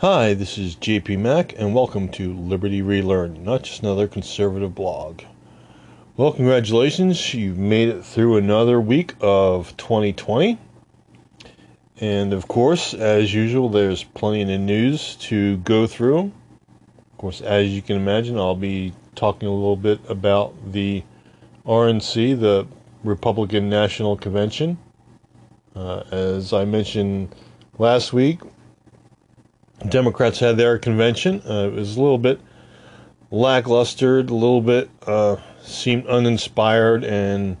Hi, this is JP Mac, and welcome to Liberty Relearn, not just another conservative blog. Well, congratulations, you've made it through another week of 2020. And of course, as usual, there's plenty of news to go through. Of course, as you can imagine, I'll be talking a little bit about the RNC, the Republican National Convention. Uh, as I mentioned last week, Democrats had their convention. Uh, it was a little bit lackluster, a little bit uh, seemed uninspired, and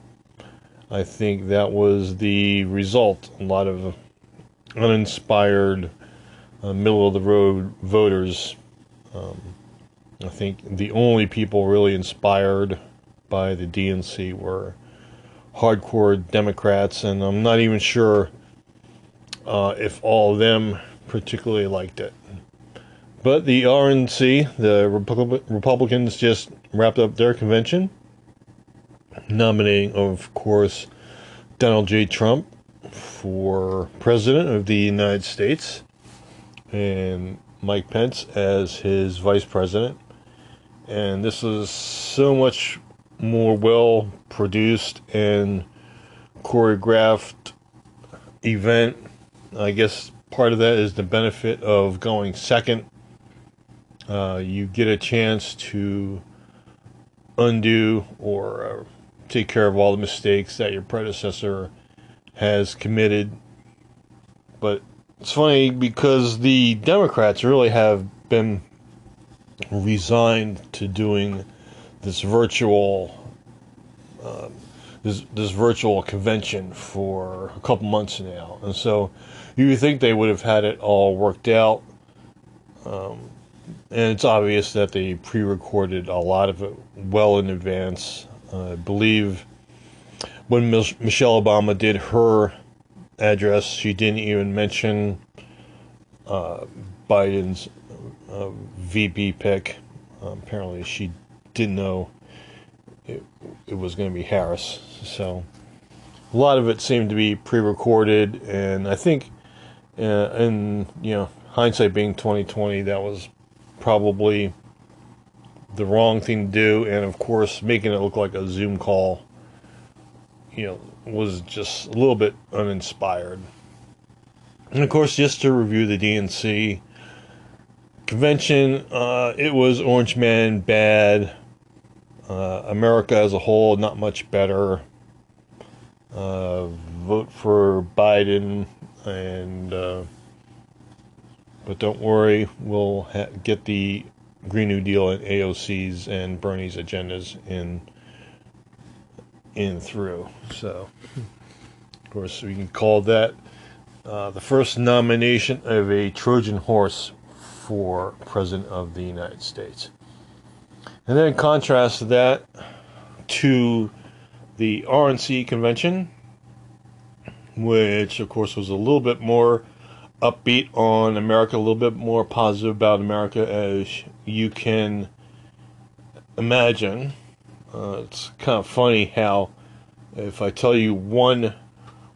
I think that was the result. A lot of uninspired, uh, middle of the road voters. Um, I think the only people really inspired by the DNC were hardcore Democrats, and I'm not even sure uh, if all of them particularly liked it. But the RNC, the Republicans, just wrapped up their convention, nominating, of course, Donald J. Trump for President of the United States and Mike Pence as his Vice President. And this is so much more well produced and choreographed event. I guess part of that is the benefit of going second. Uh, you get a chance to undo or uh, take care of all the mistakes that your predecessor has committed. But it's funny because the Democrats really have been resigned to doing this virtual uh, this this virtual convention for a couple months now, and so you would think they would have had it all worked out. Um, and it's obvious that they pre-recorded a lot of it well in advance. Uh, I believe when Michelle Obama did her address, she didn't even mention uh, Biden's uh, VP pick. apparently, she didn't know it, it was going to be Harris. So a lot of it seemed to be pre-recorded, and I think, uh, and you know, hindsight being twenty twenty, that was probably the wrong thing to do, and of course, making it look like a Zoom call, you know, was just a little bit uninspired. And of course, just to review the DNC convention, uh, it was Orange Man bad. Uh, America as a whole, not much better. Uh, vote for Biden, and uh, but don't worry, we'll ha- get the Green New Deal and AOC's and Bernie's agendas in in through. So, of course, we can call that uh, the first nomination of a Trojan horse for President of the United States. And then contrast that to the RNC convention, which of course was a little bit more upbeat on America, a little bit more positive about America, as you can imagine. Uh, it's kind of funny how, if I tell you one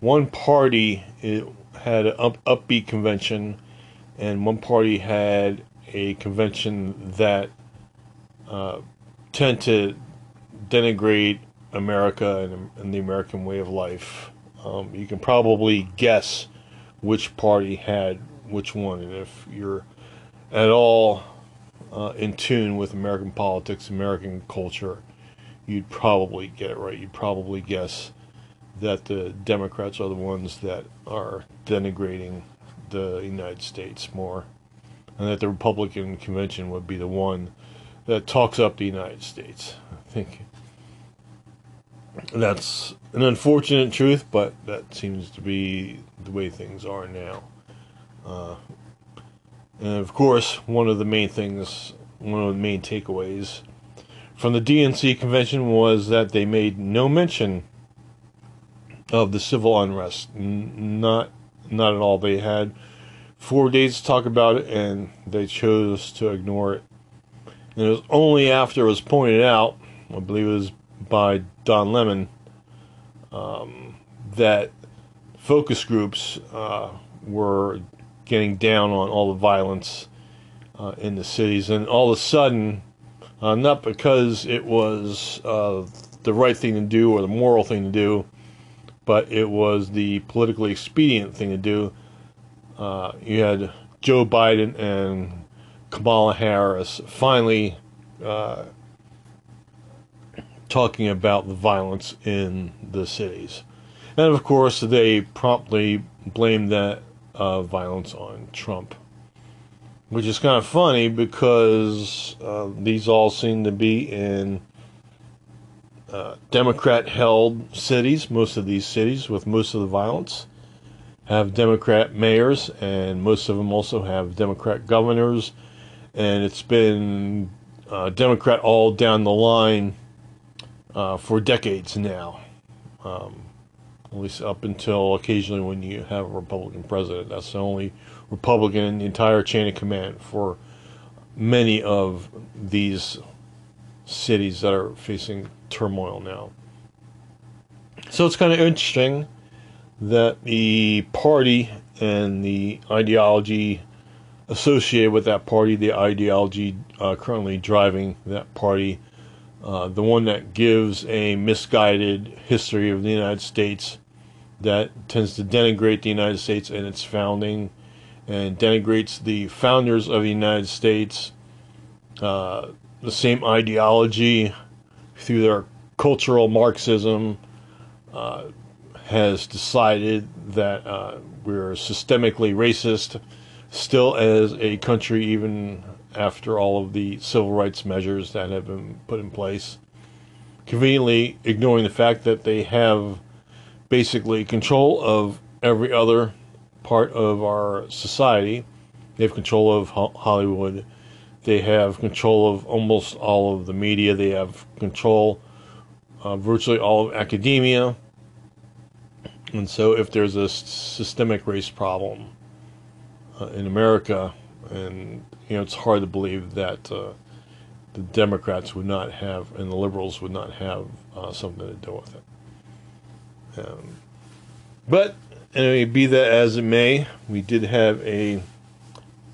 one party had an up, upbeat convention, and one party had a convention that tend to denigrate America and, and, the American way of life. Um, you can probably guess which party had which one, and if you're at all uh, in tune with American politics, American culture, you'd probably get it right. You'd probably guess that the Democrats are the ones that are denigrating the United States more, and that the Republican convention would be the one that talks up the United States. I think that's an unfortunate truth, but that seems to be the way things are now. Uh, and of course, one of the main things, one of the main takeaways from the DNC convention was that they made no mention of the civil unrest. N- not, not at all. They had four days to talk about it, and they chose to ignore it and it was only after it was pointed out, I believe it was by Don Lemon, um, that focus groups uh, were getting down on all the violence uh, in the cities, and all of a sudden, uh, not because it was uh, the right thing to do or the moral thing to do, but it was the politically expedient thing to do. Uh, you had Joe Biden and Kamala Harris finally uh, talking about the violence in the cities. And of course, they promptly blamed that uh, violence on Trump. Which is kind of funny because uh, these all seem to be in uh, Democrat held cities, most of these cities with most of the violence have Democrat mayors, and most of them also have Democrat governors. And it's been uh, Democrat all down the line uh, for decades now. Um, at least up until occasionally when you have a Republican president. That's the only Republican in the entire chain of command for many of these cities that are facing turmoil now. So it's kind of interesting that the party and the ideology associated with that party, the ideology uh, currently driving that party, uh, the one that gives a misguided history of the United States that tends to denigrate the United States and its founding and denigrates the founders of the United States, uh, the same ideology through their cultural Marxism uh, has decided that uh, we're systemically racist still as a country, even after all of the civil rights measures that have been put in place. Conveniently ignoring the fact that they have basically control of every other part of our society. They have control of Hollywood. They have control of almost all of the media. They have control of virtually all of academia. And so, if there's a systemic race problem uh, in America, and you know, it's hard to believe that uh, the Democrats would not have and the liberals would not have uh, something to do with it. Um, but anyway, be that as it may, we did have a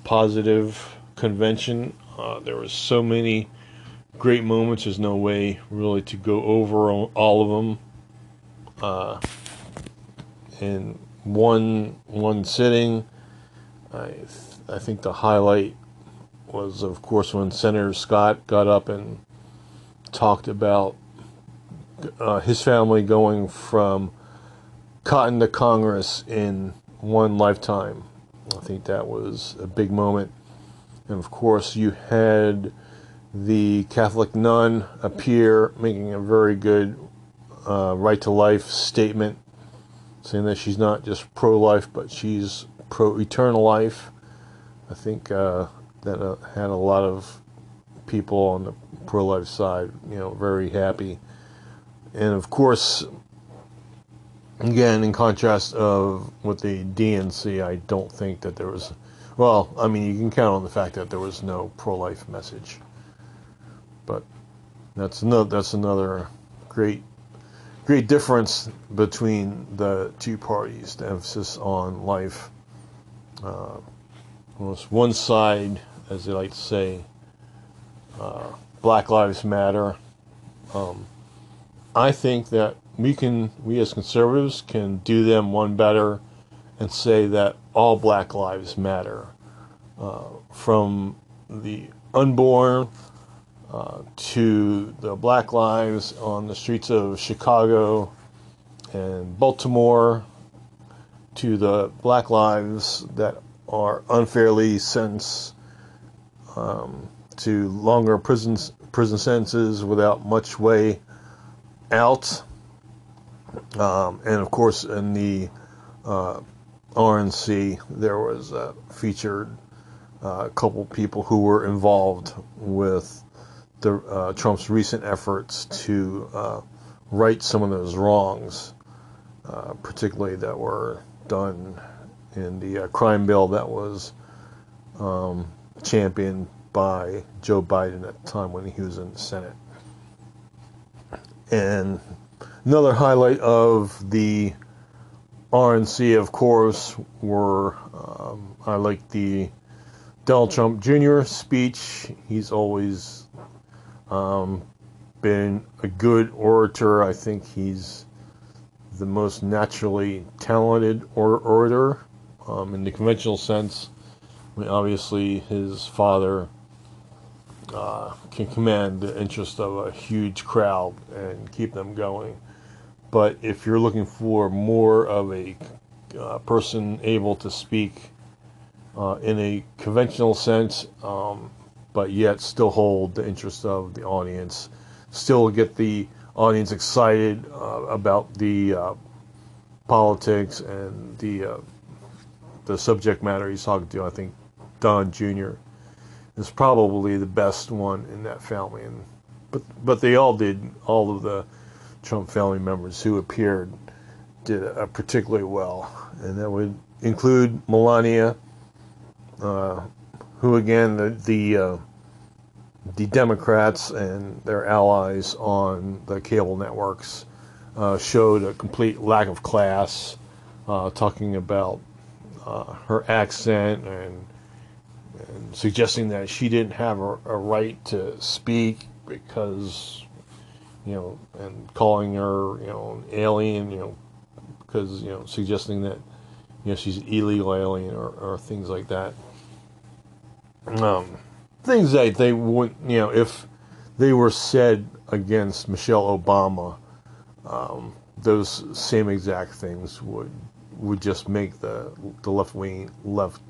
positive convention. Uh, there were so many great moments. There's no way really to go over all of them uh, in one one sitting. I I think the highlight was, of course, when Senator Scott got up and talked about uh, his family going from cotton to Congress in one lifetime. I think that was a big moment. And of course, you had the Catholic nun appear making a very good uh, right to life statement, saying that she's not just pro life, but she's pro eternal life. I think uh, that uh, had a lot of people on the pro life side, you know, very happy and of course, again, in contrast of with the DNC, I don't think that there was. Well, I mean, you can count on the fact that there was no pro-life message, but that's another that's another great great difference between the two parties. The emphasis on life. Uh, one side, as they like to say, uh, Black Lives Matter. Um, I think that we can, we as conservatives can do them one better and say that all black lives matter. Uh, from the unborn uh, to the black lives on the streets of Chicago and Baltimore to the black lives that are unfairly sentenced um, to longer prison prison sentences without much way out. Um, and of course, in the uh, RNC, there was uh, featured uh, a couple people who were involved with the uh, Trump's recent efforts to uh, right some of those wrongs, uh, particularly that were done in the crime bill that was um, championed by Joe Biden at the time when he was in the Senate. And another highlight of the RNC, of course, were um, I like the Donald Trump Jr. speech. He's always um, been a good orator. I think he's the most naturally talented or- orator um, in the conventional sense. I mean, obviously, his father uh, can command the interest of a huge crowd and keep them going. But if you're looking for more of a uh, person able to speak uh, in a conventional sense, um, but yet still hold the interest of the audience, still get the audience excited uh, about the uh, politics and the uh, the subject matter he's talking to. I think Don Jr. is probably the best one in that family, and but but they all did. All of the Trump family members who appeared did particularly well, and that would include Melania, uh, who again the the uh, the Democrats and their allies on the cable networks uh, showed a complete lack of class, uh, talking about uh, her accent and, and suggesting that she didn't have a, a right to speak because, you know, and calling her, you know, an alien, you know, because, you know, suggesting that, you know, she's illegal alien or, or things like that. Um, things that they wouldn't, you know, if they were said against Michelle Obama, um, those same exact things would would just make the the left wing left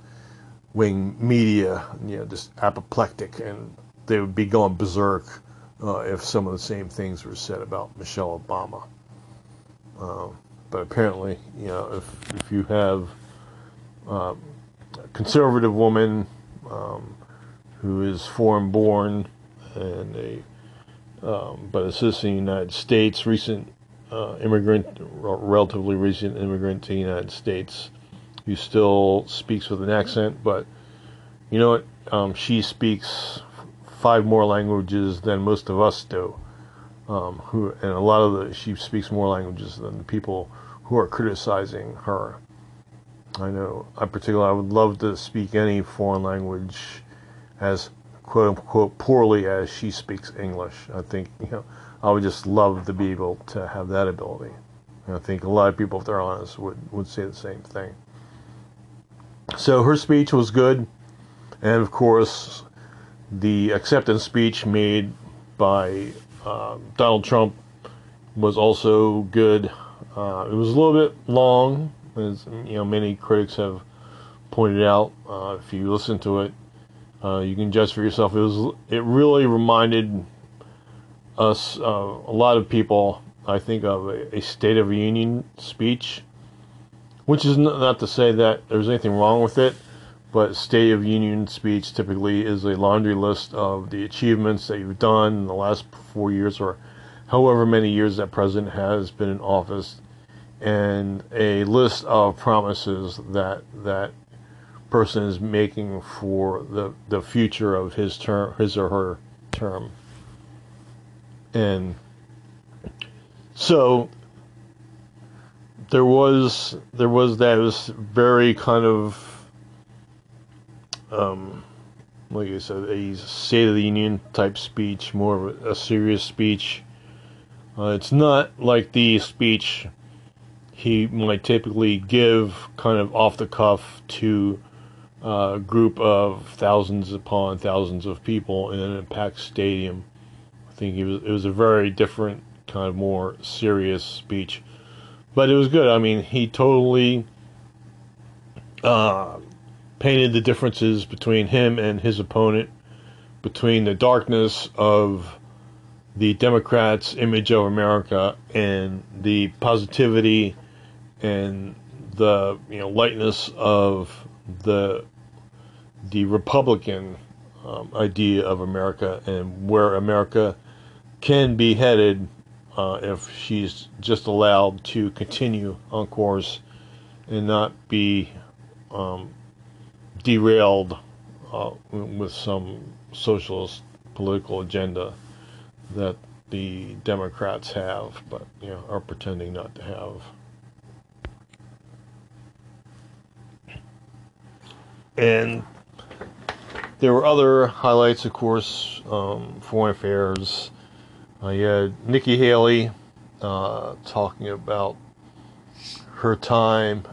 wing media, you know, just apoplectic, and they would be going berserk uh, if some of the same things were said about Michelle Obama. Um, but apparently, you know, if if you have um, a conservative woman um, who is foreign born and a um, but a citizen of the United States, recent uh, immigrant, relatively recent immigrant to the United States, who still speaks with an accent, but you know what? Um, she speaks five more languages than most of us do. Um, who and a lot of the she speaks more languages than the people who are criticizing her. I know, I particularly, I would love to speak any foreign language as quote unquote poorly as she speaks English. I think you know I would just love to be able to have that ability. And I think a lot of people, if they're honest, would would say the same thing. So her speech was good, and of course, the acceptance speech made by uh, Donald Trump was also good. Uh, it was a little bit long, as you know, many critics have pointed out. Uh, if you listen to it, uh, you can judge for yourself. It was it really reminded us uh, a lot of people. I think of a, a, State of the Union speech, which is not, to say that there's anything wrong with it, but State of Union speech typically is a laundry list of the achievements that you've done in the last four years or however many years that president has been in office, and a list of promises that that person is making for the, the future of his term, his or her term. And so there was there was that was very kind of um, like I said, a State of the Union type speech, more of a, serious speech. Uh, it's not like the speech he might typically give, kind of off the cuff to uh, group of thousands upon thousands of people in an packed stadium. I think it was it was a very different kind of more serious speech, but it was good. I mean, he totally uh, painted the differences between him and his opponent, between the darkness of the Democrats' image of America and the positivity and the you know lightness of the the Republican um, idea of America and where America can be headed uh, if she's just allowed to continue on course and not be um, derailed uh, with some socialist political agenda that the Democrats have, but you know are pretending not to have. And there were other highlights, of course, um, foreign affairs. Uh, you had Nikki Haley uh, talking about her time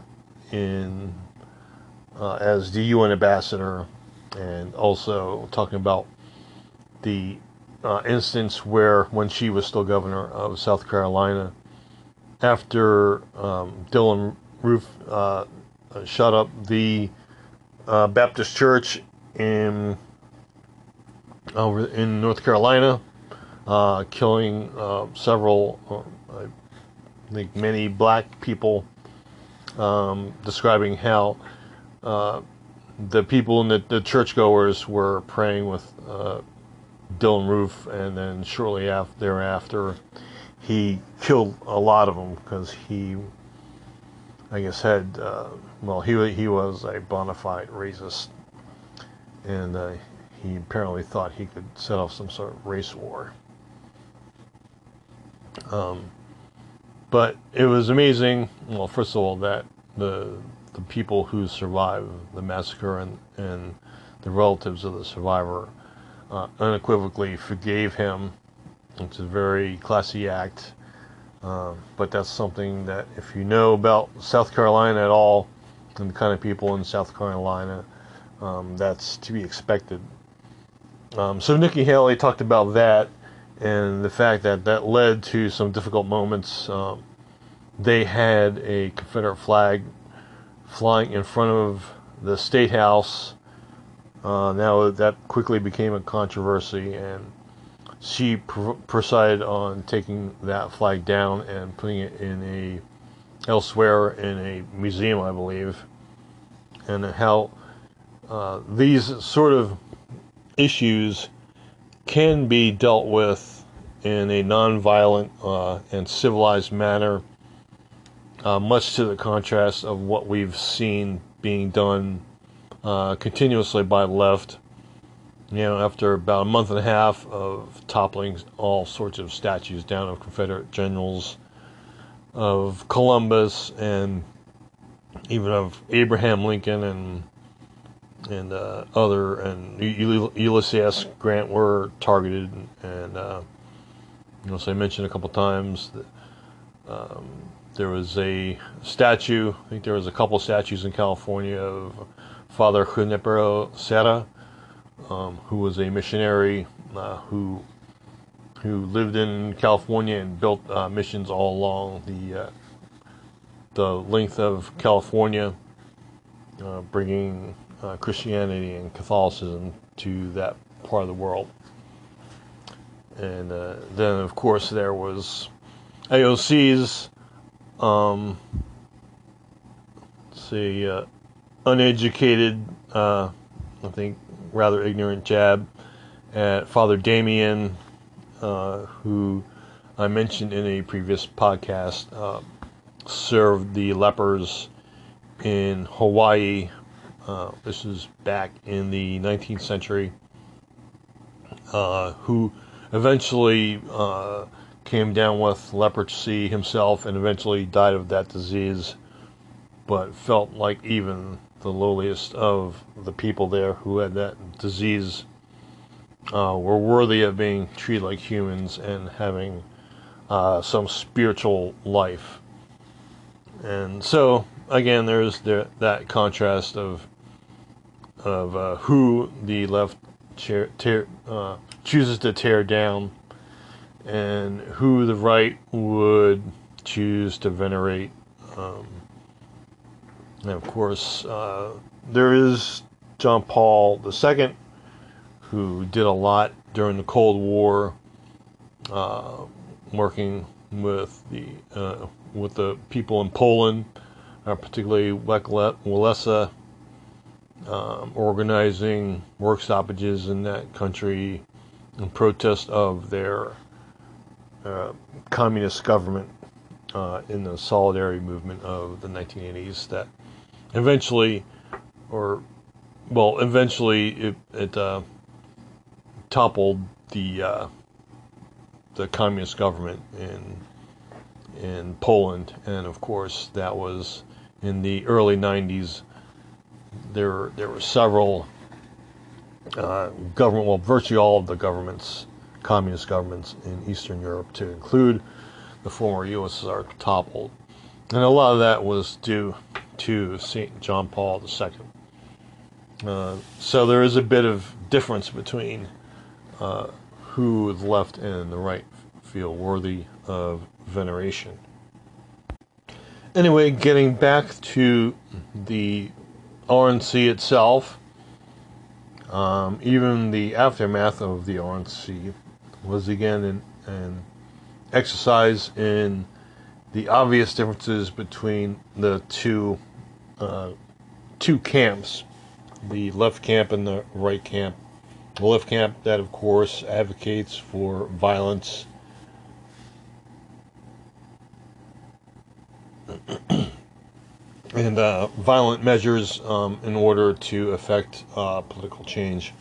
in uh, as the UN ambassador, and also talking about the uh, instance where when she was still governor of South Carolina, after um, Dylann Roof uh, shut up the uh, Baptist Church in over in North Carolina, uh, killing uh, several, uh, I think many black people, um, describing how uh, the people in the, the churchgoers were praying with Dylann Roof, and then shortly after thereafter, he killed a lot of them because he, I guess, had well, he he was a bona fide racist, and uh, he apparently thought he could set off some sort of race war. Um, but it was amazing. Well, first of all, that the the people who survived the massacre and and the relatives of the survivor uh, unequivocally forgave him. It's a very classy act. Uh, but that's something that, if you know about South Carolina at all, the kind of people in South Carolina, um, that's to be expected. Um, so Nikki Haley talked about that and the fact that that led to some difficult moments. Um, they had a Confederate flag flying in front of the state house. Uh, now that quickly became a controversy, and she pr- presided on taking that flag down and putting it in a elsewhere in a museum, I believe, and how uh, these sort of issues can be dealt with in a nonviolent uh, and civilized manner, uh, much to the contrast of what we've seen being done uh, continuously by left. You know, after about a month and a half of toppling all sorts of statues down of Confederate generals, of Columbus, and even of Abraham Lincoln and and uh, other and Ulysses. Grant were targeted, and uh, you know, so I mentioned a couple times that um, there was a statue. I think there was a couple statues in California of Father Junipero Serra, um, who was a missionary uh, who who lived in California and built uh, missions all along the uh, the length of California, uh, bringing uh, Christianity and Catholicism to that part of the world. And uh, then, of course, there was AOC's, um, see, uh, uneducated, I think, rather ignorant jab at Father Damien, uh, who I mentioned in a previous podcast, uh, served the lepers in Hawaii. Uh, this is back in the 19th century, uh, who eventually uh, came down with leprosy himself and eventually died of that disease, but felt like even the lowliest of the people there who had that disease uh, were worthy of being treated like humans and having uh, some spiritual life. And so, again, there's the, that contrast of of uh, who the left chair, tear, uh, chooses to tear down and who the right would choose to venerate. Um, and of course, uh, there is John Paul II, who did a lot during the Cold War, uh, working with the uh, with the people in Poland, uh, particularly Walesa um, organizing work stoppages in that country in protest of their uh, communist government uh, in the solidarity movement of the 1980s that eventually, or well, eventually it, it uh, toppled the uh, the communist government in in Poland, and of course that was in the early 90s there there were several uh, government, well, virtually all of the governments, communist governments in Eastern Europe, to include the former USSR, toppled. And a lot of that was due to St. John Paul II. Uh, so there is a bit of difference between uh, who the left and the right feel worthy of veneration. Anyway, getting back to the RNC itself, um, even the aftermath of the RNC was again an, an exercise in the obvious differences between the two uh, two camps, the left camp and the right camp. The left camp that, of course, advocates for violence. and uh, violent measures um, in order to effect uh, political change.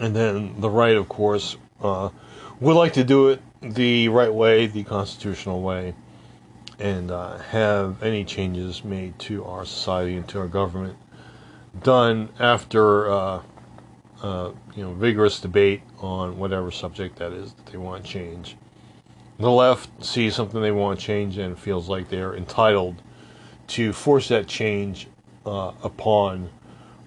And then the right, of course, uh, would like to do it the right way, the constitutional way, and uh, have any changes made to our society and to our government done after uh, you know vigorous debate on whatever subject that is that they want change. The left sees something they want to change and feels like they're entitled to force that change uh, upon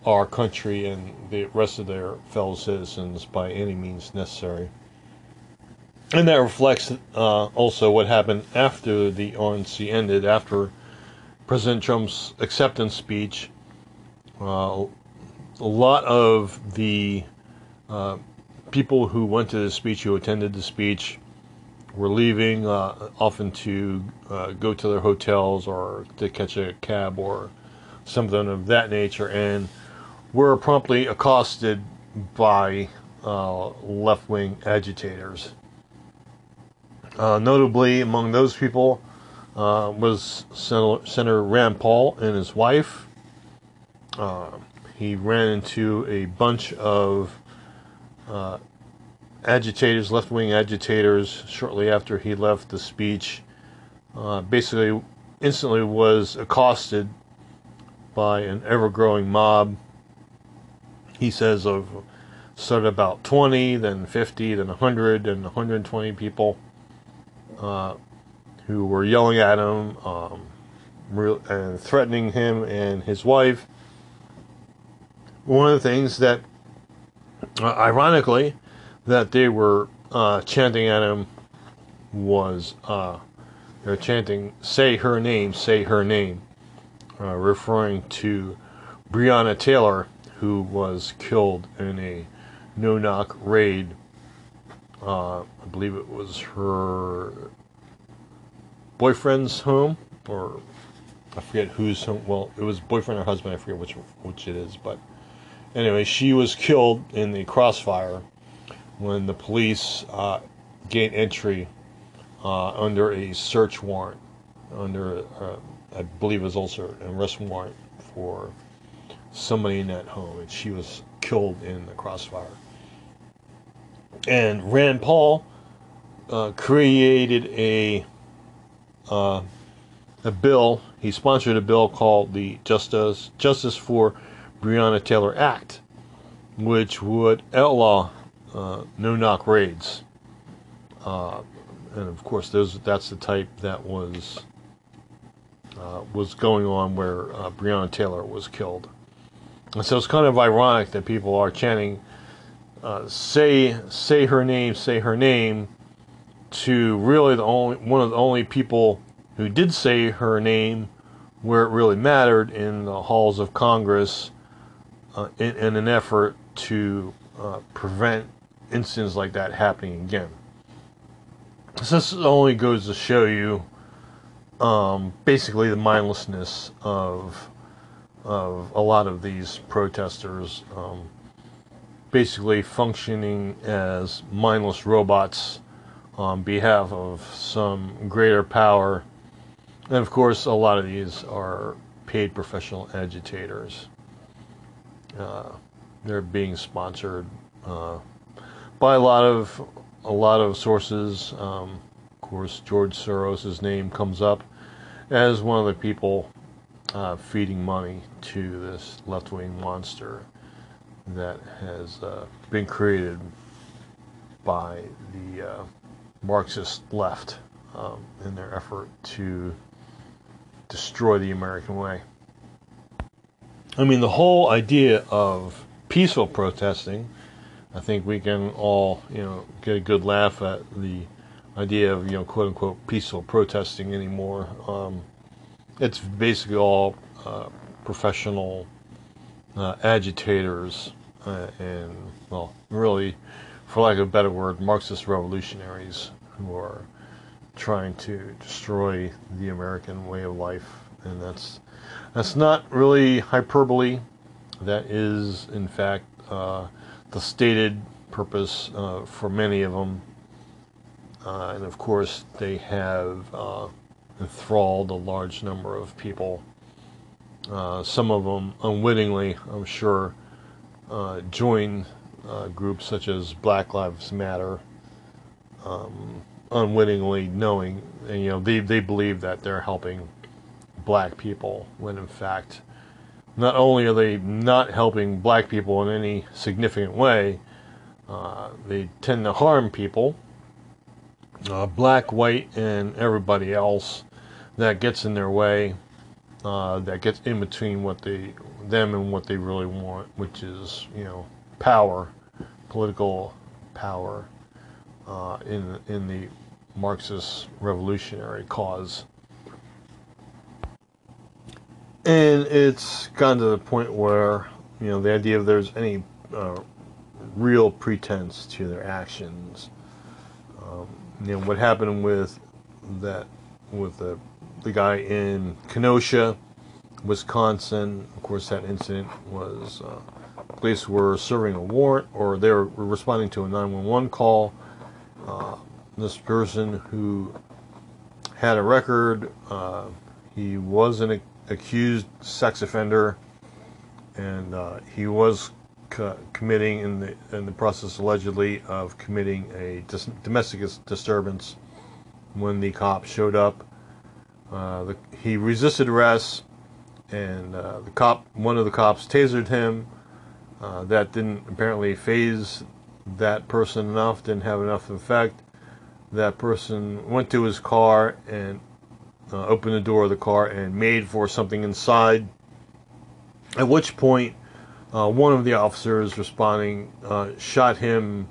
our country and the rest of their fellow citizens by any means necessary. And that reflects uh, also what happened after the RNC ended, after President Trump's acceptance speech. Uh, a lot of the uh, people who went to the speech, who attended the speech, were leaving, uh, often to uh, go to their hotels or to catch a cab or something of that nature, and were promptly accosted by uh, left wing agitators. Uh, notably, among those people uh, was Senator, Senator, Rand Paul and his wife. Uh, he ran into a bunch of agitators, left wing agitators, shortly after he left the speech, uh, basically instantly was accosted by an ever growing mob. He says of started about 20, then 50, then 100, then 120 people uh, who were yelling at him um, and threatening him and his wife. One of the things that, uh, ironically, that they were uh, chanting at him was uh, they're chanting, "Say her name, say her name," uh, referring to Breonna Taylor, who was killed in a no-knock raid. Uh, I believe it was her boyfriend's home, or I forget whose home. Well, it was boyfriend or husband. I forget which which it is, but anyway, she was killed in the crossfire when the police uh, gained entry uh, under a search warrant, under uh, I believe it was also an arrest warrant for somebody in that home, and she was killed in the crossfire. And Rand Paul uh, created a uh, a bill. He sponsored a bill called the Justice Justice for Breonna Taylor Act, which would outlaw uh, no knock raids. Uh, and of course, those that's the type that was uh, was going on where uh, Breonna Taylor was killed. And so it's kind of ironic that people are chanting, uh, "Say, say her name, say her name," to really the only one of the only people who did say her name where it really mattered in the halls of Congress uh, in, in, an effort to uh, prevent incidents like that happening again. This only goes to show you um, basically the mindlessness of of a lot of these protesters, um, basically functioning as mindless robots on behalf of some greater power. And of course, a lot of these are paid professional agitators. Uh, they're being sponsored uh, by a lot of a lot of sources. Um, of course, George Soros' name comes up as one of the people uh, feeding money to this left-wing monster. that has uh, been created by the uh, Marxist left um, in their effort to destroy the American way. I mean, the whole idea of peaceful protesting, I think we can all, you know, get a good laugh at the idea of, you know, quote unquote peaceful protesting anymore. Um, it's basically all uh, professional uh, agitators uh, and, well, really, for lack of a better word, Marxist revolutionaries who are trying to destroy the American way of life, and that's that's not really hyperbole. That is, in fact, uh, the stated purpose uh, for many of them, uh, and of course, they have uh, enthralled a large number of people. Uh, some of them unwittingly, I'm sure, uh, join groups such as Black Lives Matter. Um, unwittingly knowing, and you know, they, they believe that they're helping black people when in fact, not only are they not helping black people in any significant way, uh, they tend to harm people, uh, black, white, and everybody else that gets in their way, uh, that gets in between what they them and what they really want, which is you know power, political power uh, in in the Marxist revolutionary cause. And it's gotten to the point where, you know, the idea of there's any uh, real pretense to their actions. Um, you know, what happened with that, with the, the guy in Kenosha, Wisconsin, of course, that incident was uh, police were serving a warrant or they were responding to a 911 call. Uh, this person who had a record. Uh, he was an accused sex offender, and uh, he was co- committing in the in the process allegedly of committing a dis- domestic disturbance. When the cops showed up, uh, the, he resisted arrest, and uh, the cop, one of the cops, tasered him. Uh, that didn't apparently phase that person enough, didn't have enough effect that person went to his car and uh, opened the door of the car and made for something inside. At which point, uh, one of the officers responding uh, shot him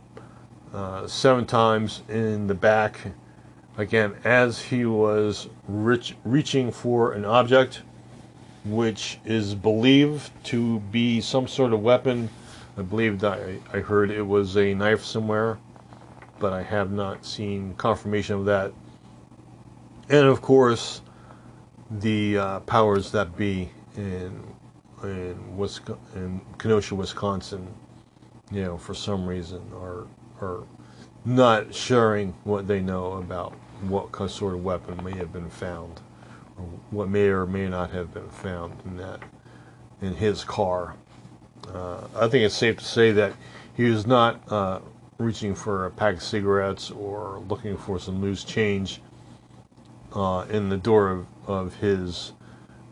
uh, seven times in the back. Again, as he was rich, reaching for an object, which is believed to be some sort of weapon. I believe I, I heard it was a knife somewhere but I have not seen confirmation of that. And of course, the uh, powers that be in in, in Kenosha, Wisconsin, you know, for some reason are are not sharing what they know about what sort of weapon may have been found, or what may or may not have been found in that in his car. Uh, I think it's safe to say that he was not uh, reaching for a pack of cigarettes or looking for some loose change uh, in the door of, of his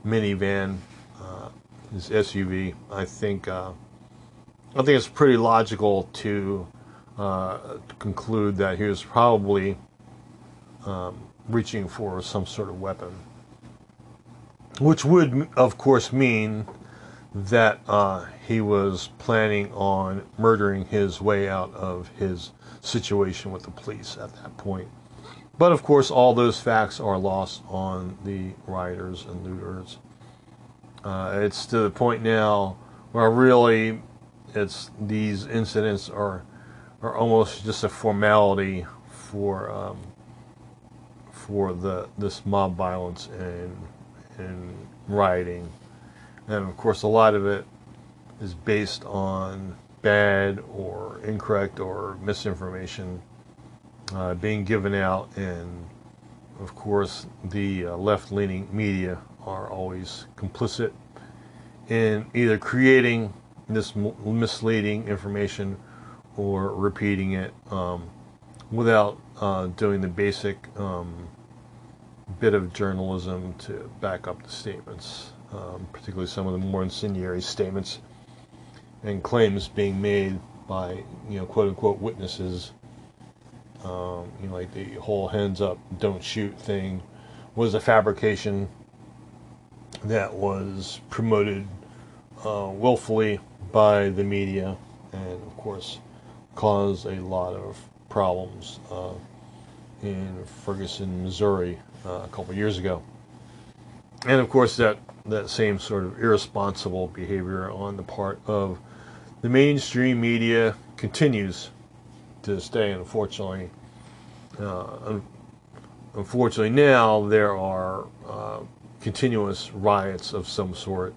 minivan, uh, his SUV, I think uh, I think it's pretty logical to, uh, conclude that he was probably um, reaching for some sort of weapon, which would, of course, mean that uh, he was planning on murdering his way out of his situation with the police at that point. But of course, all those facts are lost on the rioters and looters. Uh, it's to the point now where really it's these incidents are are almost just a formality for um, for the this mob violence and and rioting and of course, a lot of it is based on bad or incorrect or misinformation uh, being given out. And of course, the uh, left leaning media are always complicit in either creating this misleading information or repeating it um, without uh, doing the basic um, bit of journalism to back up the statements um, particularly some of the more incendiary statements. and claims being made by you know quote unquote witnesses. Um, you know, like the whole hands up, don't shoot thing was a fabrication that was promoted uh, willfully by the media, and of course caused a lot of problems uh, in Ferguson, Missouri, uh, a couple years ago. And of course, that that same sort of irresponsible behavior on the part of the mainstream media continues to this day. And unfortunately, uh, unfortunately now there are uh, continuous riots of some sort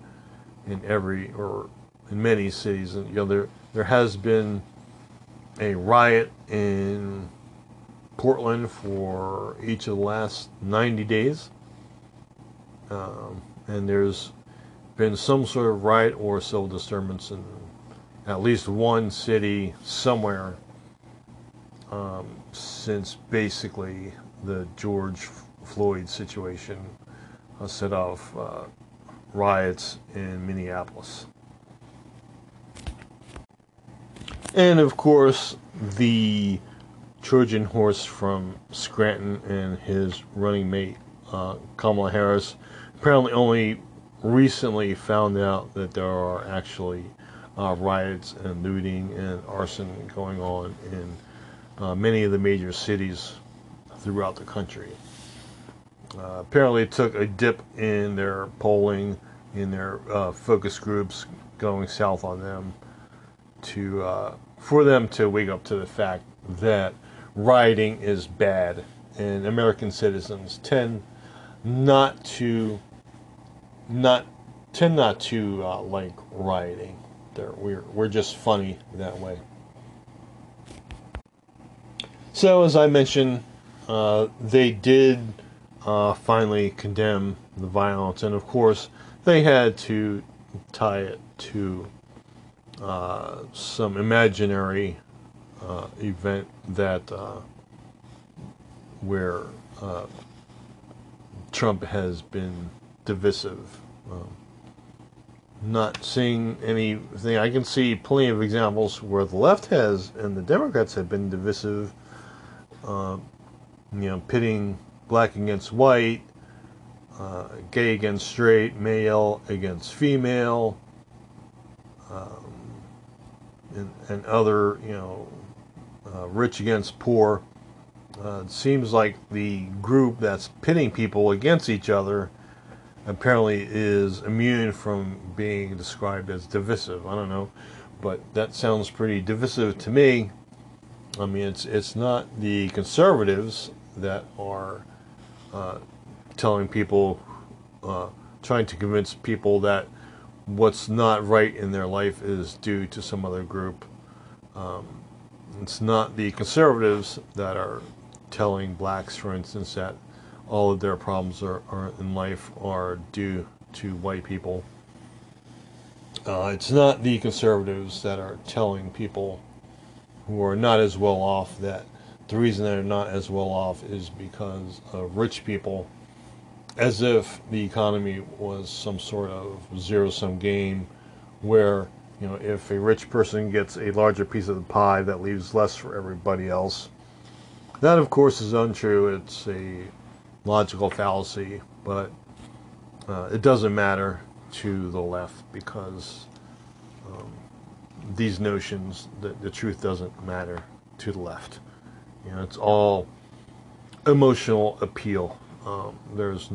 in every or in many cities. And you know there there has been a riot in Portland for each of the last 90 days. Um, and there's been some sort of riot or civil disturbance in at least one city somewhere um, since basically the George Floyd situation uh, set off uh, riots in Minneapolis. And of course, the Trojan horse from Scranton and his running mate, uh, Kamala Harris, apparently only recently found out that there are actually uh, riots and looting and arson going on in uh, many of the major cities throughout the country. Uh, apparently, took a dip in their polling, in their uh, focus groups going south on them, to uh, for them to wake up to the fact that rioting is bad, and American citizens tend not to not tend not to uh, like rioting. They're, we're we're just funny that way. So as I mentioned, uh, they did uh, finally condemn the violence, and of course they had to tie it to uh, some imaginary uh, event that uh, where uh, Trump has been divisive. Um, not seeing anything. I can see plenty of examples where the left has and the Democrats have been divisive. Uh, you know, pitting black against white, uh, gay against straight, male against female, um, and, and other, you know, uh, rich against poor. Uh, it seems like the group that's pitting people against each other apparently is immune from being described as divisive. I don't know, but that sounds pretty divisive to me. I mean, it's it's not the conservatives that are uh, telling people, uh, trying to convince people that what's not right in their life is due to some other group. Um, it's not the conservatives that are telling blacks, for instance, that all of their problems are, are in life are due to white people. Uh, it's not the conservatives that are telling people who are not as well off that the reason they're not as well off is because of rich people, as if the economy was some sort of zero sum game where you know, if a rich person gets a larger piece of the pie, that leaves less for everybody else. That, of course, is untrue. It's a logical fallacy, but uh, it doesn't matter to the left because these notions, that the truth doesn't matter to the left. You know, it's all emotional appeal. Um, there's,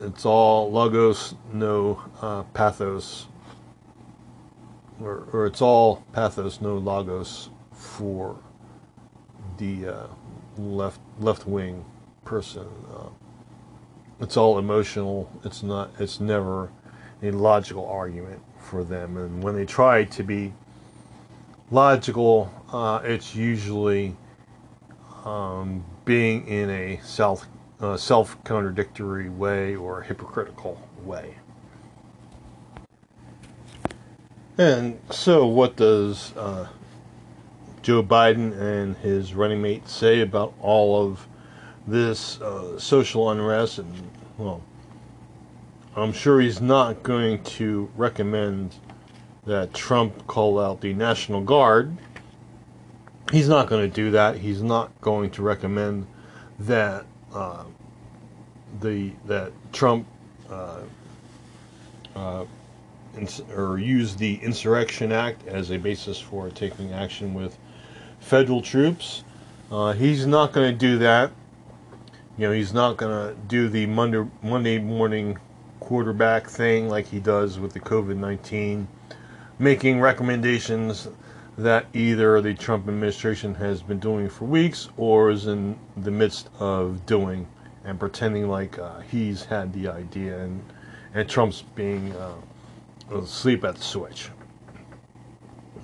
it's all logos, no uh, pathos or, or it's all pathos, no logos for the uh, left left wing person. Uh, it's all emotional. It's not. It's never a logical argument for them. And when they try to be logical, uh, it's usually um, being in a self uh, self contradictory way or hypocritical way. And so, what does uh, Joe Biden and his running mate say about all of this uh, social unrest? And, well, I'm sure he's not going to recommend that Trump call out the National Guard. He's not going to do that. He's not going to recommend that uh, the that Trump uh, uh, ins- or use the Insurrection Act as a basis for taking action with federal troops. Uh, he's not going to do that. You know, he's not going to do the Monday Monday morning quarterback thing like he does with the COVID nineteen, making recommendations that either the Trump administration has been doing for weeks or is in the midst of doing, and pretending like uh, he's had the idea and and Trump's being uh, asleep at the switch.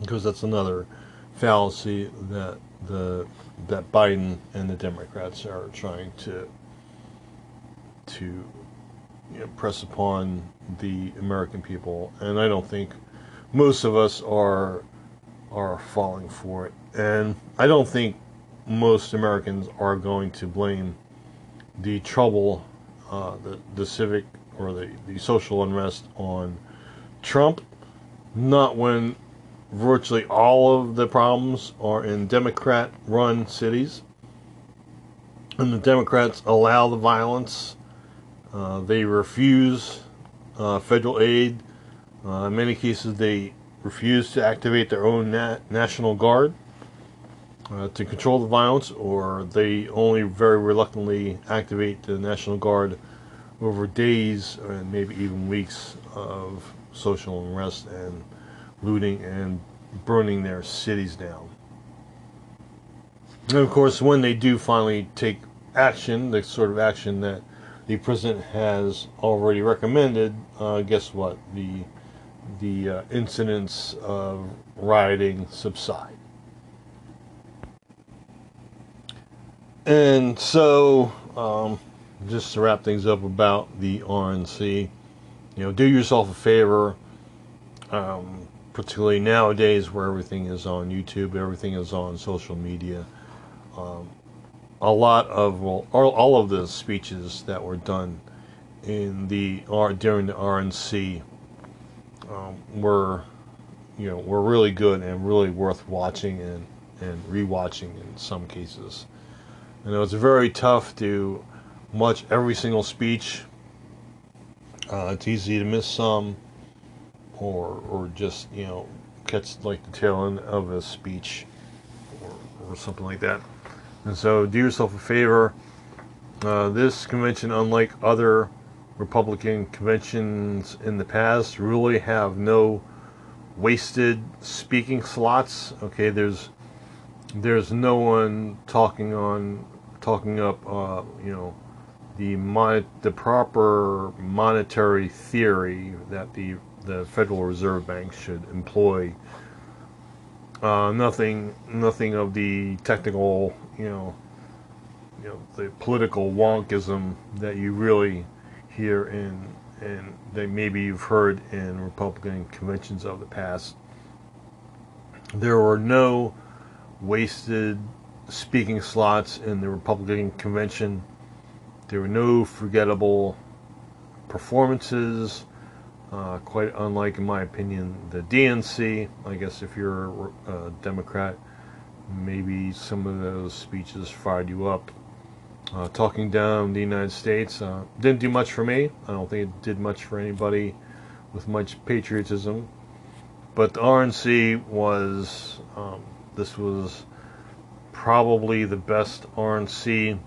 Because that's another fallacy that the that Biden and the Democrats are trying to to press upon the American people, and I don't think most of us are are falling for it, and I don't think most Americans are going to blame the trouble, uh, the the civic or the, the social unrest on Trump, not when virtually all of the problems are in Democrat run cities. And the Democrats allow the violence. Uh, they refuse uh, federal aid. Uh, in many cases, they refuse to activate their own nat- National Guard uh, to control the violence, or they only very reluctantly activate the National Guard over days and maybe even weeks of social unrest and looting and burning their cities down. And of course, when they do finally take action, the sort of action that the president has already recommended, uh, guess what? The the uh, incidents of rioting subside. And so, um, just to wrap things up about the RNC, you know, do yourself a favor, um, particularly nowadays where everything is on YouTube, everything is on social media. Um, a lot of well, all, of the speeches that were done in the during the RNC um, were, you know, were really good and really worth watching and and rewatching in some cases. And it was very tough to much every single speech. Uh, it's easy to miss some, or or just you know catch like the tail end of a speech, or, or something like that. And so, do yourself a favor. Uh, this convention, unlike other Republican conventions in the past, really have no wasted speaking slots. Okay, there's there's no one talking on talking up, uh, you know, the mon- the proper monetary theory that the the Federal Reserve Bank should employ. Uh, nothing, nothing of the technical, you know, you know, the political wonkism that you really hear in, and that maybe you've heard in Republican conventions of the past. There were no wasted speaking slots in the Republican convention there were no forgettable performances, uh, quite unlike, in my opinion, the DNC. I guess if you're a Democrat, maybe some of those speeches fired you up. Uh, talking down the United States uh, didn't do much for me. I don't think it did much for anybody with much patriotism. But the RNC was, um, this was probably the best RNC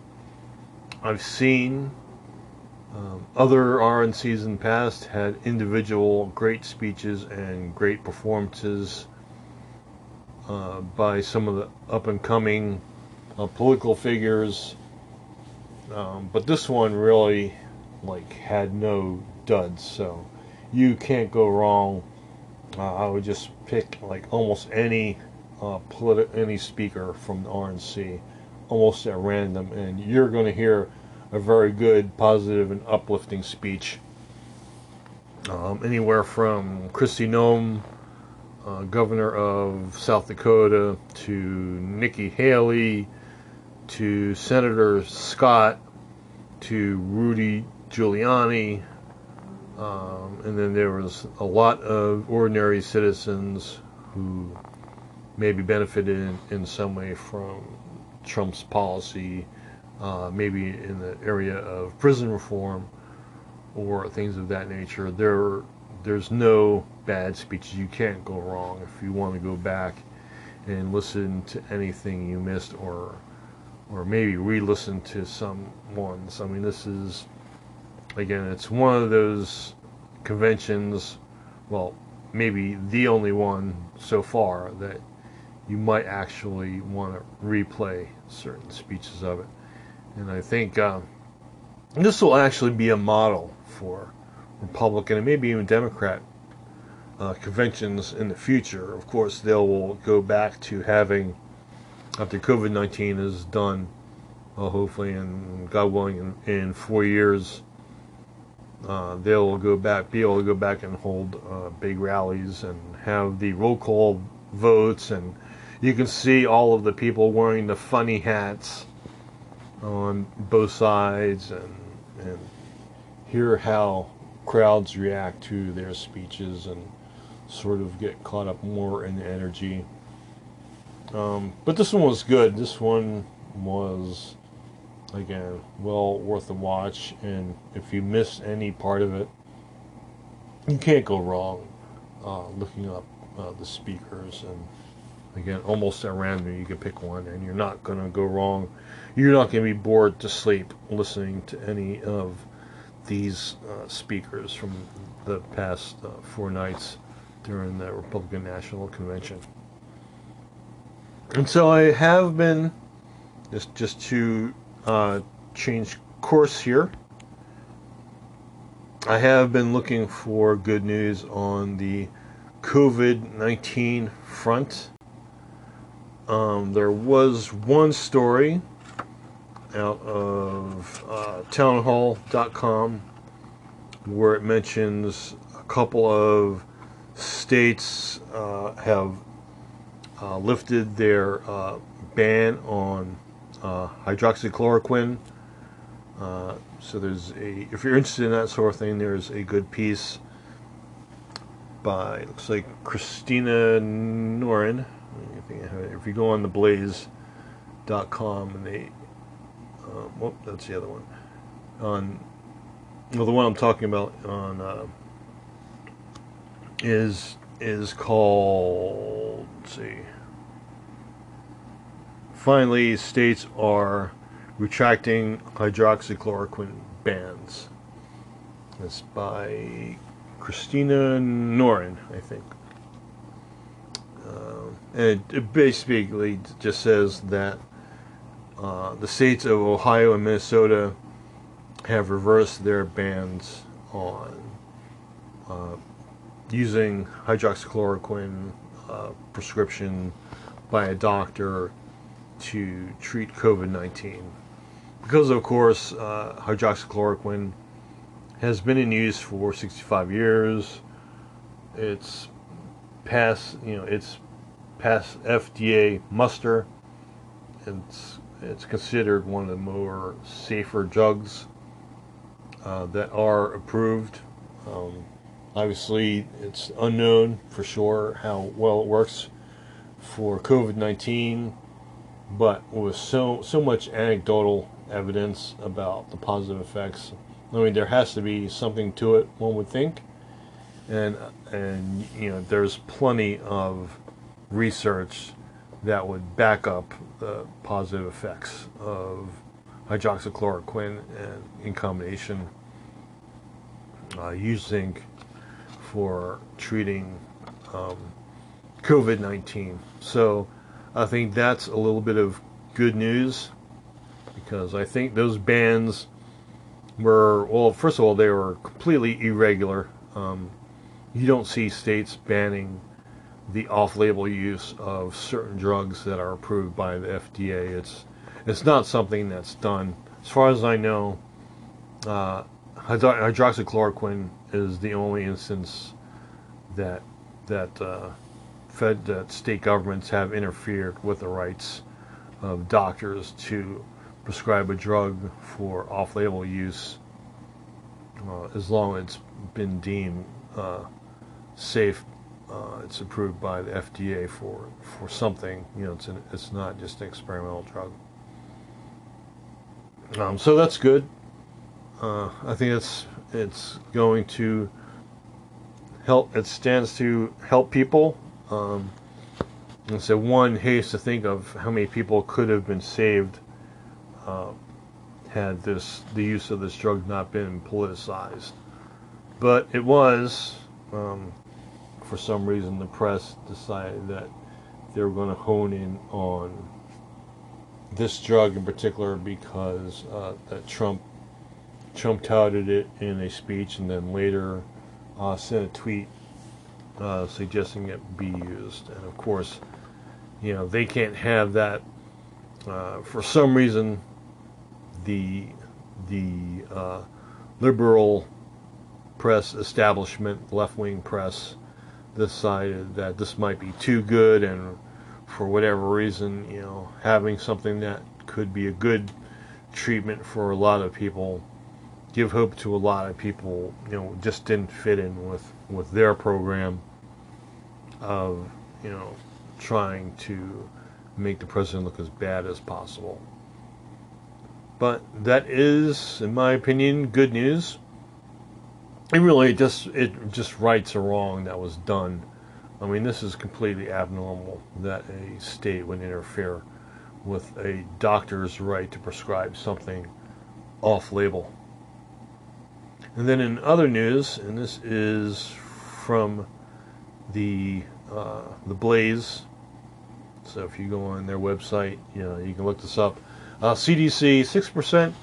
I've seen um, other RNCs in the past had individual great speeches and great performances uh, by some of the up and coming uh, political figures, um, but this one really like had no duds, so you can't go wrong. Uh, I would just pick like almost any uh, politi- any speaker from the RNC almost at random, and you're going to hear a very good, positive, and uplifting speech. Um, anywhere from Kristi Noem, uh, governor of South Dakota, to Nikki Haley, to Senator Scott, to Rudy Giuliani, Um, and then there was a lot of ordinary citizens who maybe benefited in, in some way from Trump's policy, uh, maybe in the area of prison reform or things of that nature. There, there's no bad speeches. You can't go wrong if you want to go back and listen to anything you missed or or maybe re-listen to some ones. I mean, this is again, it's one of those conventions. Well, maybe the only one so far that you might actually want to replay certain speeches of it. And I think uh, this will actually be a model for Republican and maybe even Democrat uh, conventions in the future. Of course, they will go back to having, after COVID 19 is done, well, hopefully, and God willing, in, in four years, uh, they'll go back, be able to go back and hold uh, big rallies and have the roll call votes, and you can see all of the people wearing the funny hats on both sides, and and hear how crowds react to their speeches and sort of get caught up more in the energy. Um, but this one was good. This one was again, well worth a watch. And if you miss any part of it, you can't go wrong uh, looking up uh, the speakers. And again, almost at random, you can pick one, and you're not going to go wrong. You're not going to be bored to sleep listening to any of these uh, speakers from the past uh, four nights during the Republican National Convention. And so I have been just just to uh, change course here. I have been looking for good news on the COVID 19 front. Um, there was one story out of uh, townhall.com where it mentions a couple of states uh, have uh, lifted their uh, ban on uh, hydroxychloroquine. Uh, so there's a, if you're interested in that sort of thing, there's a good piece by looks like Christina Norin. If you go on the blaze.com and they, uh, well, that's the other one. On, well, the one I'm talking about on uh, is is called. Let's see finally, states are retracting hydroxychloroquine bans. It's by Christina Norin, I think. Uh, and it, basically just says that uh, the states of Ohio and Minnesota have reversed their bans on uh, using hydroxychloroquine uh, prescription by a doctor to treat COVID 19. Because, of course, uh, hydroxychloroquine has been in use for 65 years. It's past, you know, it's past FDA muster. It's it's considered one of the more safer drugs uh, that are approved. Um, obviously, it's unknown for sure how well it works for COVID 19 but with so so much anecdotal evidence about the positive effects, I mean there has to be something to it. One would think, and and you know there's plenty of research that would back up the positive effects of hydroxychloroquine and in combination uh, using for treating um, COVID-19. So I think that's a little bit of good news because I think those bans were, well, first of all, they were completely irregular. Um, you don't see states banning the off-label use of certain drugs that are approved by the FDA. It's it's not something that's done. As far as I know, uh, hydroxychloroquine is the only instance that that uh, Fed that state governments have interfered with the rights of doctors to prescribe a drug for off-label use uh, as long as it's been deemed uh, safe. Uh, it's approved by the FDA for for something. You know, it's an, it's not just an experimental drug. Um, so that's good. Uh, I think it's it's going to help. It stands to help people. Um, and so one hates to think of how many people could have been saved uh, had this the use of this drug not been politicized. But it was. Um, for some reason, the press decided that they were going to hone in on this drug in particular because uh, that Trump Trump touted it in a speech and then later uh, sent a tweet uh, suggesting it be used. And of course, you know they can't have that. Uh, for some reason, the the uh, liberal press establishment, left wing press, decided that this might be too good and for whatever reason, you know, having something that could be a good treatment for a lot of people, give hope to a lot of people, you know, just didn't fit in with with their program of, you know, trying to make the president look as bad as possible. But that is, in my opinion, good news. It really just it just rights a wrong that was done I mean, this is completely abnormal that a state would interfere with a doctor's right to prescribe something off label. And then in other news, and this is from the uh, the Blaze. So if you go on their website, you know you can look this up. Uh, CDC six percent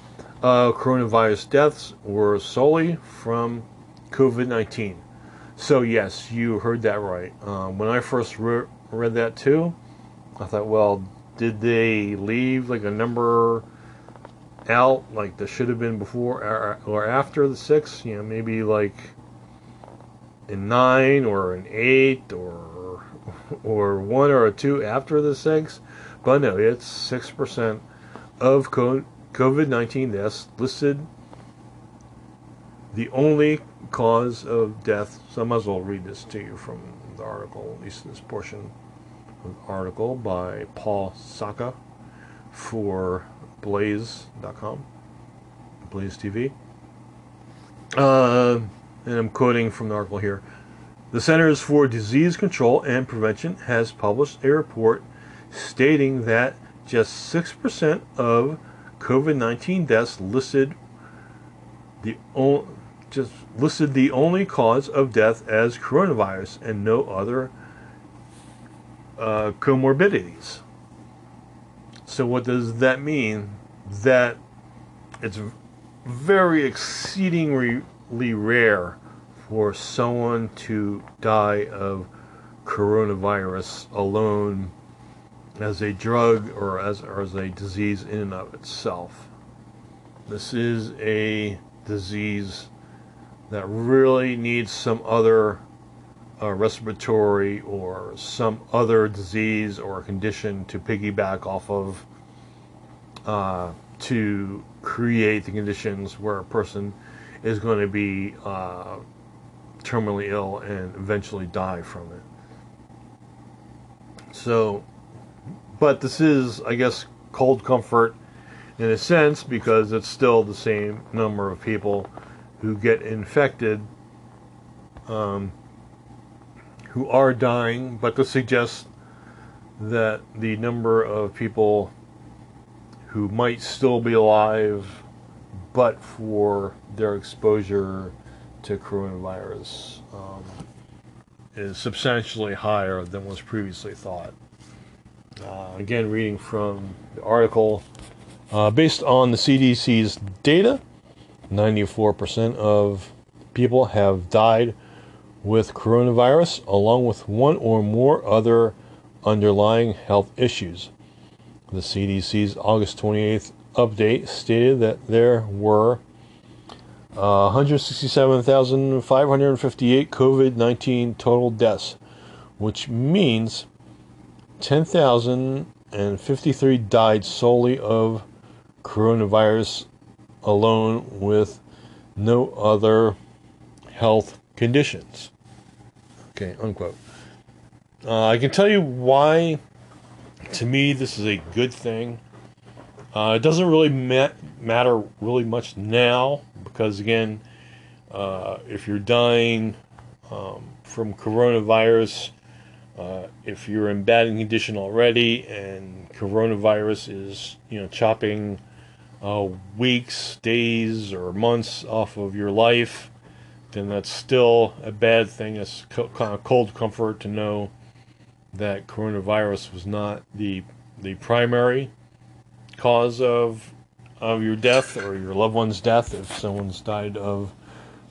of coronavirus deaths were solely from COVID nineteen. So yes, you heard that right. Um, when I first re- read that too, I thought, well, did they leave like a number out like there should have been before or, or after the six? You know, maybe like in nine or an eight or or one or a two after the six. But no, it's six percent of COVID nineteen deaths listed. The only cause of death. So I might as well read this to you from the article, at least this portion of the article by Paul Sacca for Blaze.com, Blaze TV. Uh, and I'm quoting from the article here. The Centers for Disease Control and Prevention has published a report stating that just 6% of COVID 19 deaths listed the only just listed the only cause of death as coronavirus and no other uh, comorbidities. So, what does that mean? That it's very exceedingly rare for someone to die of coronavirus alone as a drug or as, or as a disease in and of itself. This is a disease that really needs some other uh, respiratory or some other disease or condition to piggyback off of uh, to create the conditions where a person is going to be uh, terminally ill and eventually die from it. So, but this is, I guess, cold comfort in a sense because it's still the same number of people who get infected um, who are dying, but to suggest that the number of people who might still be alive but for their exposure to coronavirus um, is substantially higher than was previously thought. Uh, again, reading from the article, uh, based on the CDC's data, 94% of people have died with coronavirus, along with one or more other underlying health issues. The CDC's August 28th update stated that there were uh, 167,558 COVID 19 total deaths, which means 10,053 died solely of coronavirus alone with no other health conditions. Okay, unquote. Uh, I can tell you why, to me, this is a good thing. Uh, it doesn't really ma- matter really much now because, again, uh, if you're dying um, from coronavirus, uh, if you're in bad condition already and coronavirus is, you know, chopping uh, weeks, days, or months off of your life, then that's still a bad thing. It's co- kind of cold comfort to know that coronavirus was not the the primary cause of of your death or your loved one's death. If someone's died of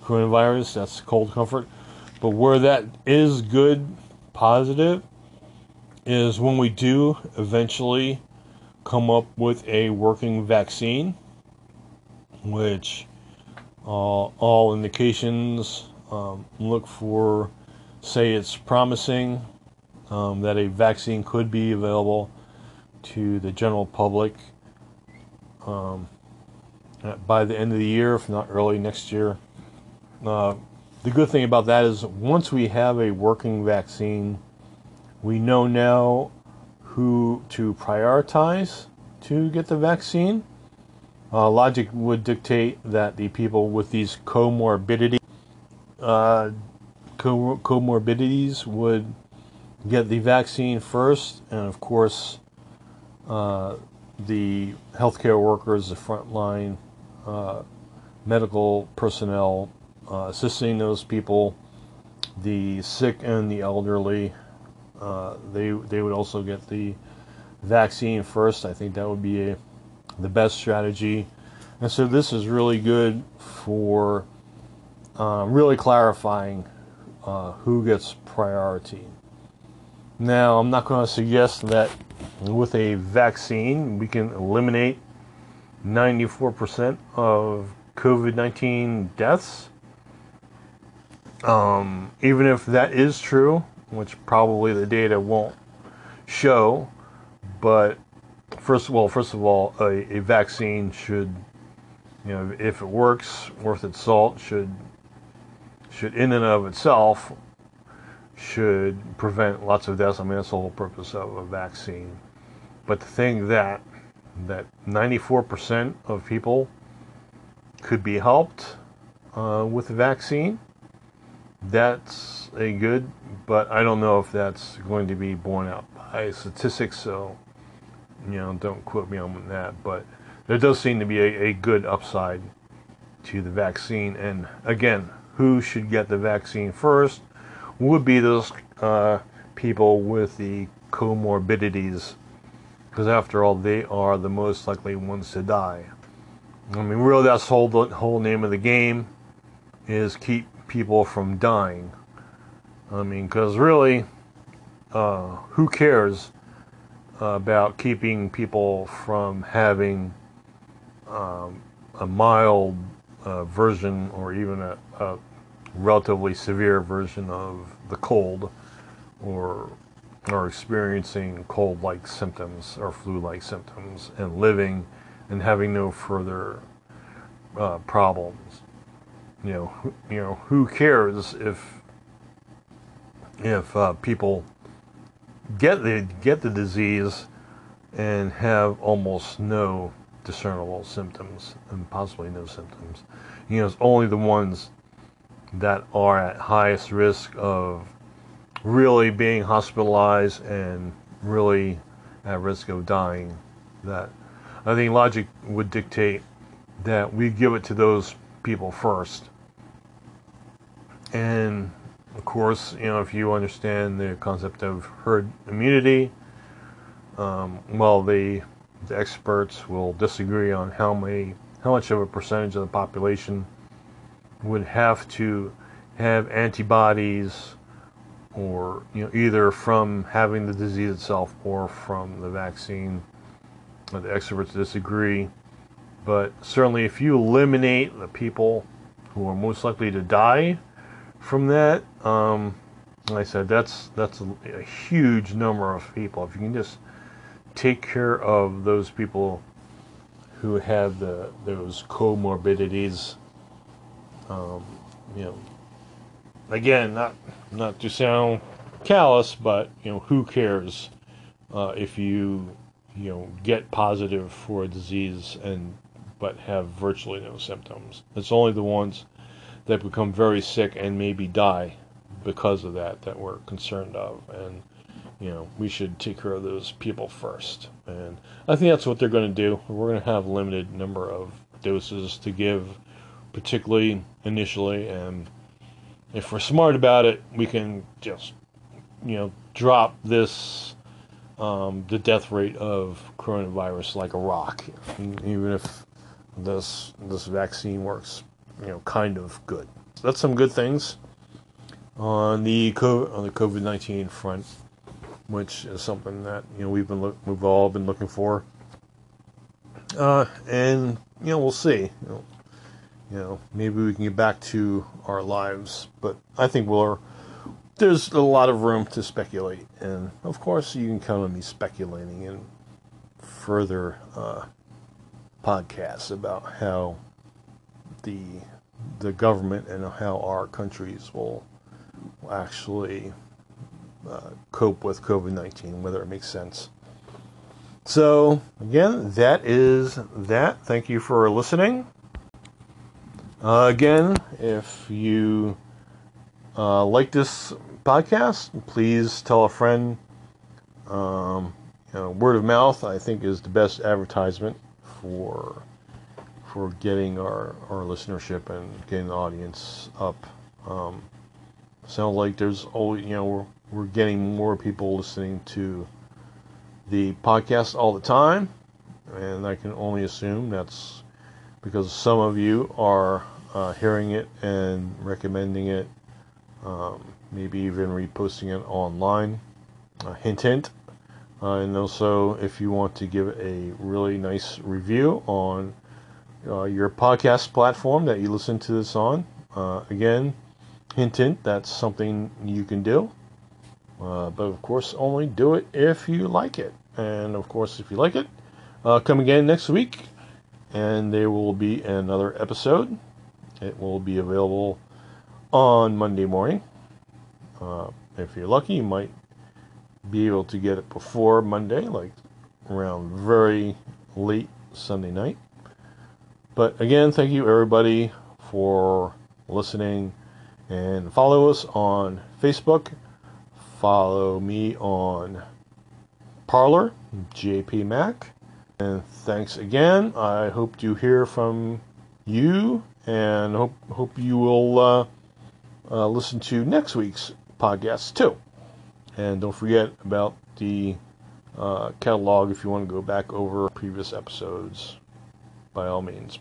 coronavirus, that's cold comfort. But where that is good, positive, is when we do eventually come up with a working vaccine, which uh, all indications um, look for, say it's promising um, that a vaccine could be available to the general public um, by the end of the year, if not early next year. Uh, the good thing about that is once we have a working vaccine, we know now who to prioritize to get the vaccine. Uh, logic would dictate that the people with these comorbidity, uh, co- comorbidities would get the vaccine first, and of course, uh, the healthcare workers, the frontline uh, medical personnel uh, assisting those people, the sick and the elderly, uh, they they would also get the vaccine first. I think that would be a, the best strategy. And so this is really good for uh, really clarifying uh, who gets priority. Now, I'm not going to suggest that with a vaccine we can eliminate 94% of COVID 19 deaths. Um, even if that is true, which probably the data won't show, but first of all, first of all, a, a vaccine should, you know, if it works, worth its salt, should should in and of itself should prevent lots of deaths. I mean, that's the whole purpose of a vaccine. But the thing that that 94% of people could be helped uh, with the vaccine, that's a good, but I don't know if that's going to be borne out by statistics. So, you know, don't quote me on that. But there does seem to be a, a good upside to the vaccine. And again, who should get the vaccine first? would be those uh, people with the comorbidities, because after all, they are the most likely ones to die. I mean, really, that's whole, the whole name of the game is keep people from dying. I mean, because really, uh, who cares about keeping people from having um, a mild uh, version or even a, a relatively severe version of the cold or or experiencing cold like symptoms or flu like symptoms and living and having no further uh, problems. You know, who, you know, who cares if if uh, people get the get the disease and have almost no discernible symptoms and possibly no symptoms. You know, it's only the ones that are at highest risk of really being hospitalized and really at risk of dying. That I think logic would dictate that we give it to those people first. And of course, you know, if you understand the concept of herd immunity, um, well, the, the experts will disagree on how many, how much of a percentage of the population would have to have antibodies or you know either from having the disease itself or from the vaccine. The experts disagree, but certainly if you eliminate the people who are most likely to die from that, um, like I said, that's that's a, a huge number of people. If you can just take care of those people who have the those comorbidities, um, you know, again, not not to sound callous, but you know, who cares uh, if you you know get positive for a disease and but have virtually no symptoms? It's only the ones that become very sick and maybe die because of that that we're concerned of, and you know we should take care of those people first. And I think that's what they're going to do. We're going to have limited number of doses to give, particularly initially, and if we're smart about it, we can just you know drop this um, the death rate of coronavirus like a rock, even if this this vaccine works, you know, kind of good. So that's some good things on the COVID, on the COVID nineteen front, which is something that you know we've been look, we've all been looking for. Uh, and you know we'll see. You know, you know, maybe we can get back to our lives, but I think we're there's a lot of room to speculate, and of course you can count on me speculating in further uh, podcasts about how the the government and how our countries will actually uh, cope with COVID 19, whether it makes sense. So, again, that is that. Thank you for listening. Uh, again, if you uh, like this podcast, please tell a friend. Um, you know, word of mouth, I think, is the best advertisement for for getting our, our listenership and getting the audience up. Um, sounds like there's always, you know, we're, we're getting more people listening to the podcast all the time, and I can only assume that's because some of you are uh, hearing it and recommending it, um, maybe even reposting it online. Uh, hint, hint. Uh, and also, if you want to give a really nice review on uh, your podcast platform that you listen to this on, uh, again, hint, hint, that's something you can do. Uh, but of course, only do it if you like it. And of course, if you like it, uh, come again next week, and there will be another episode. It will be available on Monday morning. Uh, if you're lucky, you might be able to get it before Monday, like around very late Sunday night. But again, thank you everybody for listening and follow us on Facebook. Follow me on Parler, JP Mac. And thanks again. I hope to hear from you and hope hope you will uh, uh, listen to next week's podcast too. And don't forget about the uh, catalog if you want to go back over previous episodes by all means,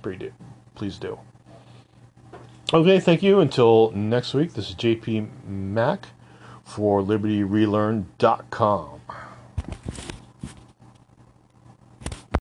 please do. Okay, thank you. Until next week, this is JP Mac for LibertyRelearn.com.